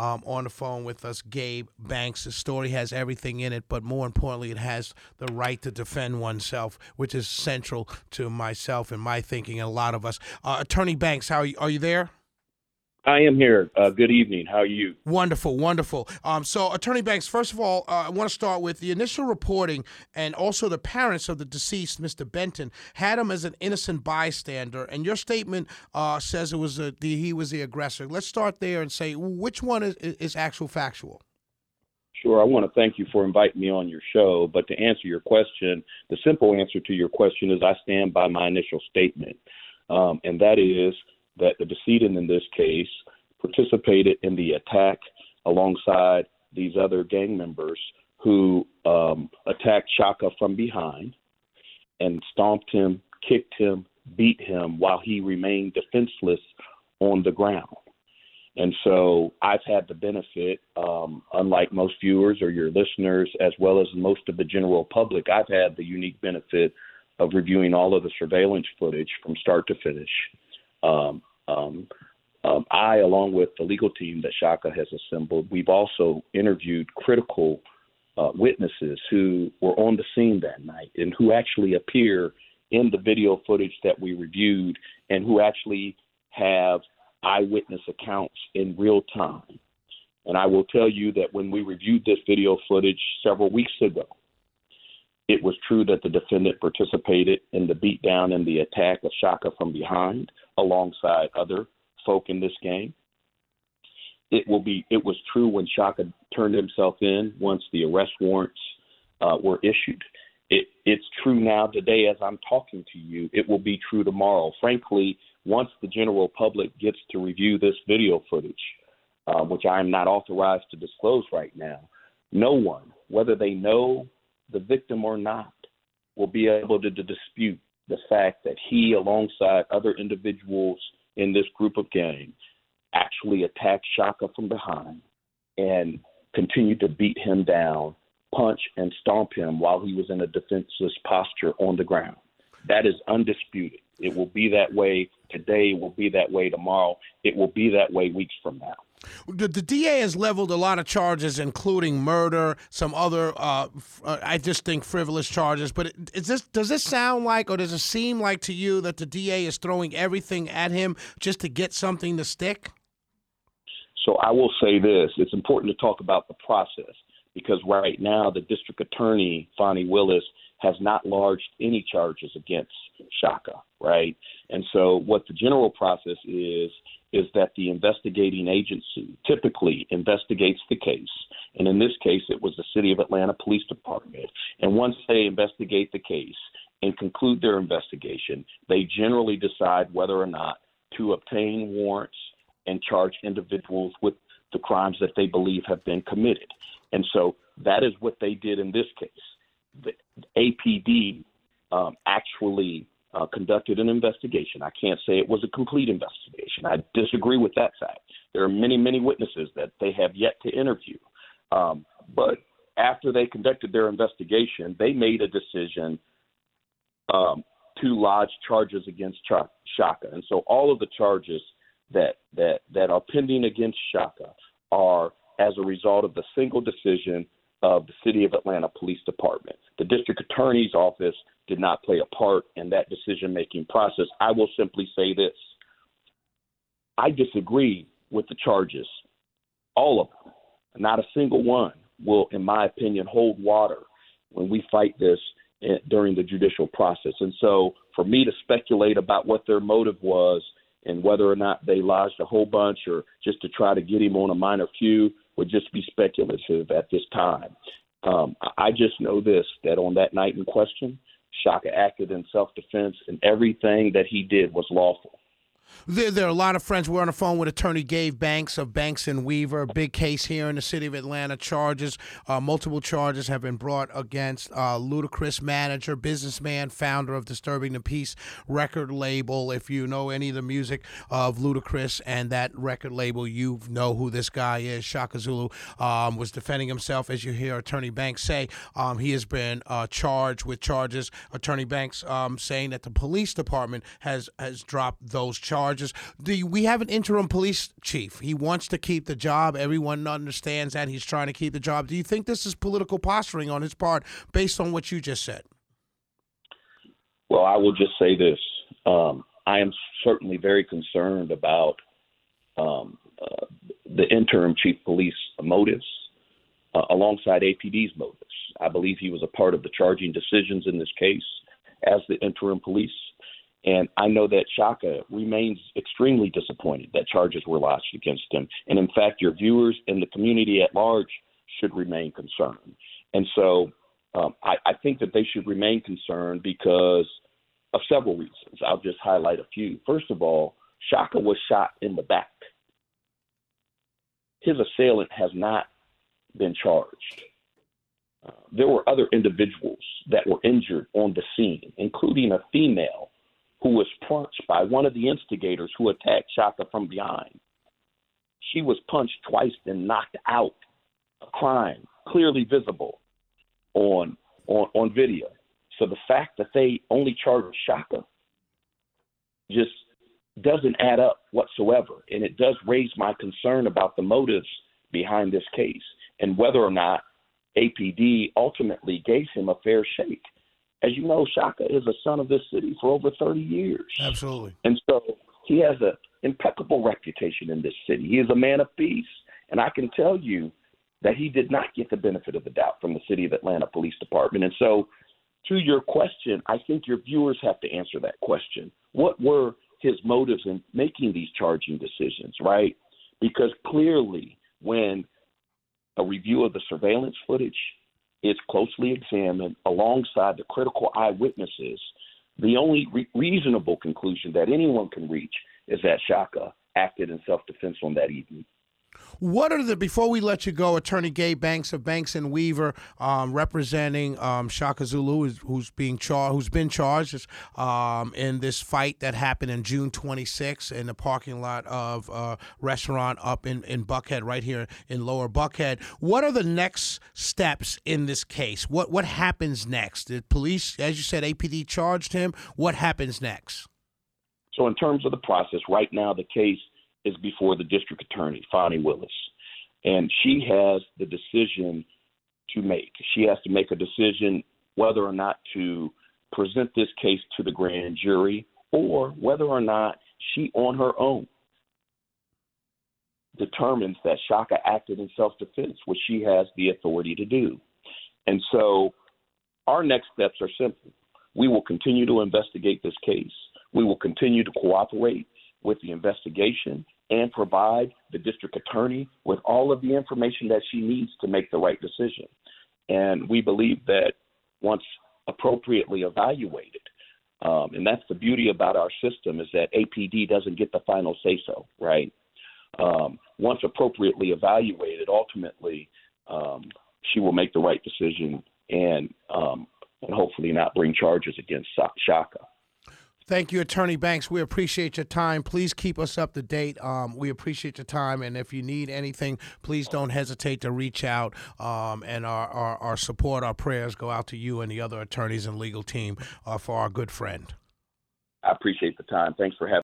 um, on the phone with us, Gabe Banks. The story has everything in it, but more importantly, it has the right to defend oneself, which is central to myself and my thinking, and a lot of us. Uh, Attorney Banks, how are you, are you there? I am here. Uh, good evening. How are you? Wonderful, wonderful. Um, so, Attorney Banks, first of all, uh, I want to start with the initial reporting, and also the parents of the deceased, Mr. Benton, had him as an innocent bystander, and your statement uh, says it was a, the, he was the aggressor. Let's start there and say which one is, is actual factual. Sure. I want to thank you for inviting me on your show. But to answer your question, the simple answer to your question is I stand by my initial statement, um, and that is that the decedent in this case participated in the attack alongside these other gang members who um, attacked Chaka from behind and stomped him, kicked him, beat him while he remained defenseless on the ground. And so I've had the benefit, um, unlike most viewers or your listeners, as well as most of the general public, I've had the unique benefit of reviewing all of the surveillance footage from start to finish. Um, um, um, I, along with the legal team that Chaka has assembled, we've also interviewed critical uh, witnesses who were on the scene that night and who actually appear in the video footage that we reviewed and who actually have eyewitness accounts in real time. And I will tell you that when we reviewed this video footage several weeks ago, it was true that the defendant participated in the beatdown and the attack of Chaka from behind alongside other folk in this game. It will be. It was true when Chaka turned himself in once the arrest warrants uh, were issued. It, it's true now today as I'm talking to you. It will be true tomorrow. Frankly, once the general public gets to review this video footage, uh, which I am not authorized to disclose right now, no one, whether they know the victim or not, will be able to, to dispute the fact that he, alongside other individuals in this group of gangs, actually attacked Chaka from behind and continued to beat him down, punch and stomp him while he was in a defenseless posture on the ground. That is undisputed. It will be that way today, it will be that way tomorrow, it will be that way weeks from now. The, the, DA has leveled a lot of charges, including murder, some other, uh, uh, I just think, frivolous charges. But is this, does this sound like, or does it seem like to you that the DA is throwing everything at him just to get something to stick? So I will say this it's important to talk about the process because right now the district attorney, Fani Willis, has not lodged any charges against Chaka, right? And so what the general process is is that the investigating agency typically investigates the case. And in this case, it was the City of Atlanta Police Department. And once they investigate the case and conclude their investigation, they generally decide whether or not to obtain warrants and charge individuals with the crimes that they believe have been committed. And so that is what they did in this case. The APD um, actually uh, conducted an investigation. I can't say it was a complete investigation. I disagree with that fact. There are many, many witnesses that they have yet to interview. Um, but after they conducted their investigation, they made a decision um, to lodge charges against Chaka. And so all of the charges that, that, that are pending against Chaka are as a result of the single decision of the City of Atlanta Police Department. The district attorney's office did not play a part in that decision making process. I will simply say this I disagree with the charges, all of them. Not a single one will, in my opinion, hold water when we fight this eh, during the judicial process. And so, for me to speculate about what their motive was and whether or not they lodged a whole bunch or just to try to get him on a minor few would just be speculative at this time. Um, I just know this that on that night in question, Chaka acted in self defense, and everything that he did was lawful. There, there, are a lot of friends. We're on the phone with attorney Gabe Banks of Banks and Weaver. Big case here in the city of Atlanta. Charges, uh, multiple charges have been brought against uh, Ludacris manager, businessman, founder of Disturbing the Peace record label. If you know any of the music of Ludacris and that record label, you know who this guy is. Chaka Zulu um, was defending himself, as you hear attorney Banks say. Um, he has been uh, charged with charges. Attorney Banks um, saying that the police department has has dropped those charges charges. We have an interim police chief. He wants to keep the job. Everyone understands that he's trying to keep the job. Do you think this is political posturing on his part, based on what you just said? Well, I will just say this: um, I am certainly very concerned about um, uh, the interim chief police motives uh, alongside APD's motives. I believe he was a part of the charging decisions in this case as the interim police. And I know that Chaka remains extremely disappointed that charges were lodged against him. And in fact, your viewers and the community at large should remain concerned. And so um, I, I think that they should remain concerned because of several reasons. I'll just highlight a few. First of all, Chaka was shot in the back. His assailant has not been charged. Uh, there were other individuals that were injured on the scene, including a female who was punched by one of the instigators who attacked Chaka from behind. She was punched twice and knocked out. A crime clearly visible on on, on video. So the fact that they only charged Chaka just doesn't add up whatsoever, and it does raise my concern about the motives behind this case and whether or not APD ultimately gave him a fair shake. As you know, Chaka is a son of this city for over 30 years. Absolutely. And so he has an impeccable reputation in this city. He is a man of peace. And I can tell you that he did not get the benefit of the doubt from the City of Atlanta Police Department. And so, to your question, I think your viewers have to answer that question. What were his motives in making these charging decisions, right? Because clearly, when a review of the surveillance footage is closely examined alongside the critical eyewitnesses, the only re- reasonable conclusion that anyone can reach is that Chaka acted in self defense on that evening. What are the before we let you go, Attorney Gabe Banks of Banks and Weaver, um, representing um, Chaka Zulu, who's, who's being charged, who's been charged um, in this fight that happened in June 26 in the parking lot of a restaurant up in, in Buckhead, right here in Lower Buckhead. What are the next steps in this case? What what happens next? The police, as you said, APD charged him. What happens next? So, in terms of the process, right now the case is before the district attorney, Fani Willis. And she has the decision to make. She has to make a decision whether or not to present this case to the grand jury or whether or not she, on her own, determines that Chaka acted in self defense, which she has the authority to do. And so our next steps are simple. We will continue to investigate this case. We will continue to cooperate with the investigation and provide the district attorney with all of the information that she needs to make the right decision. And we believe that once appropriately evaluated, um, and that's the beauty about our system is that APD doesn't get the final say so, right? Um, once appropriately evaluated, ultimately um, she will make the right decision and um, and hopefully not bring charges against Chaka. Thank you, Attorney Banks. We appreciate your time. Please keep us up to date. Um, we appreciate your time. And if you need anything, please don't hesitate to reach out. Um, and our, our, our, support, our prayers go out to you and the other attorneys and legal team uh, for our good friend. I appreciate the time. Thanks for having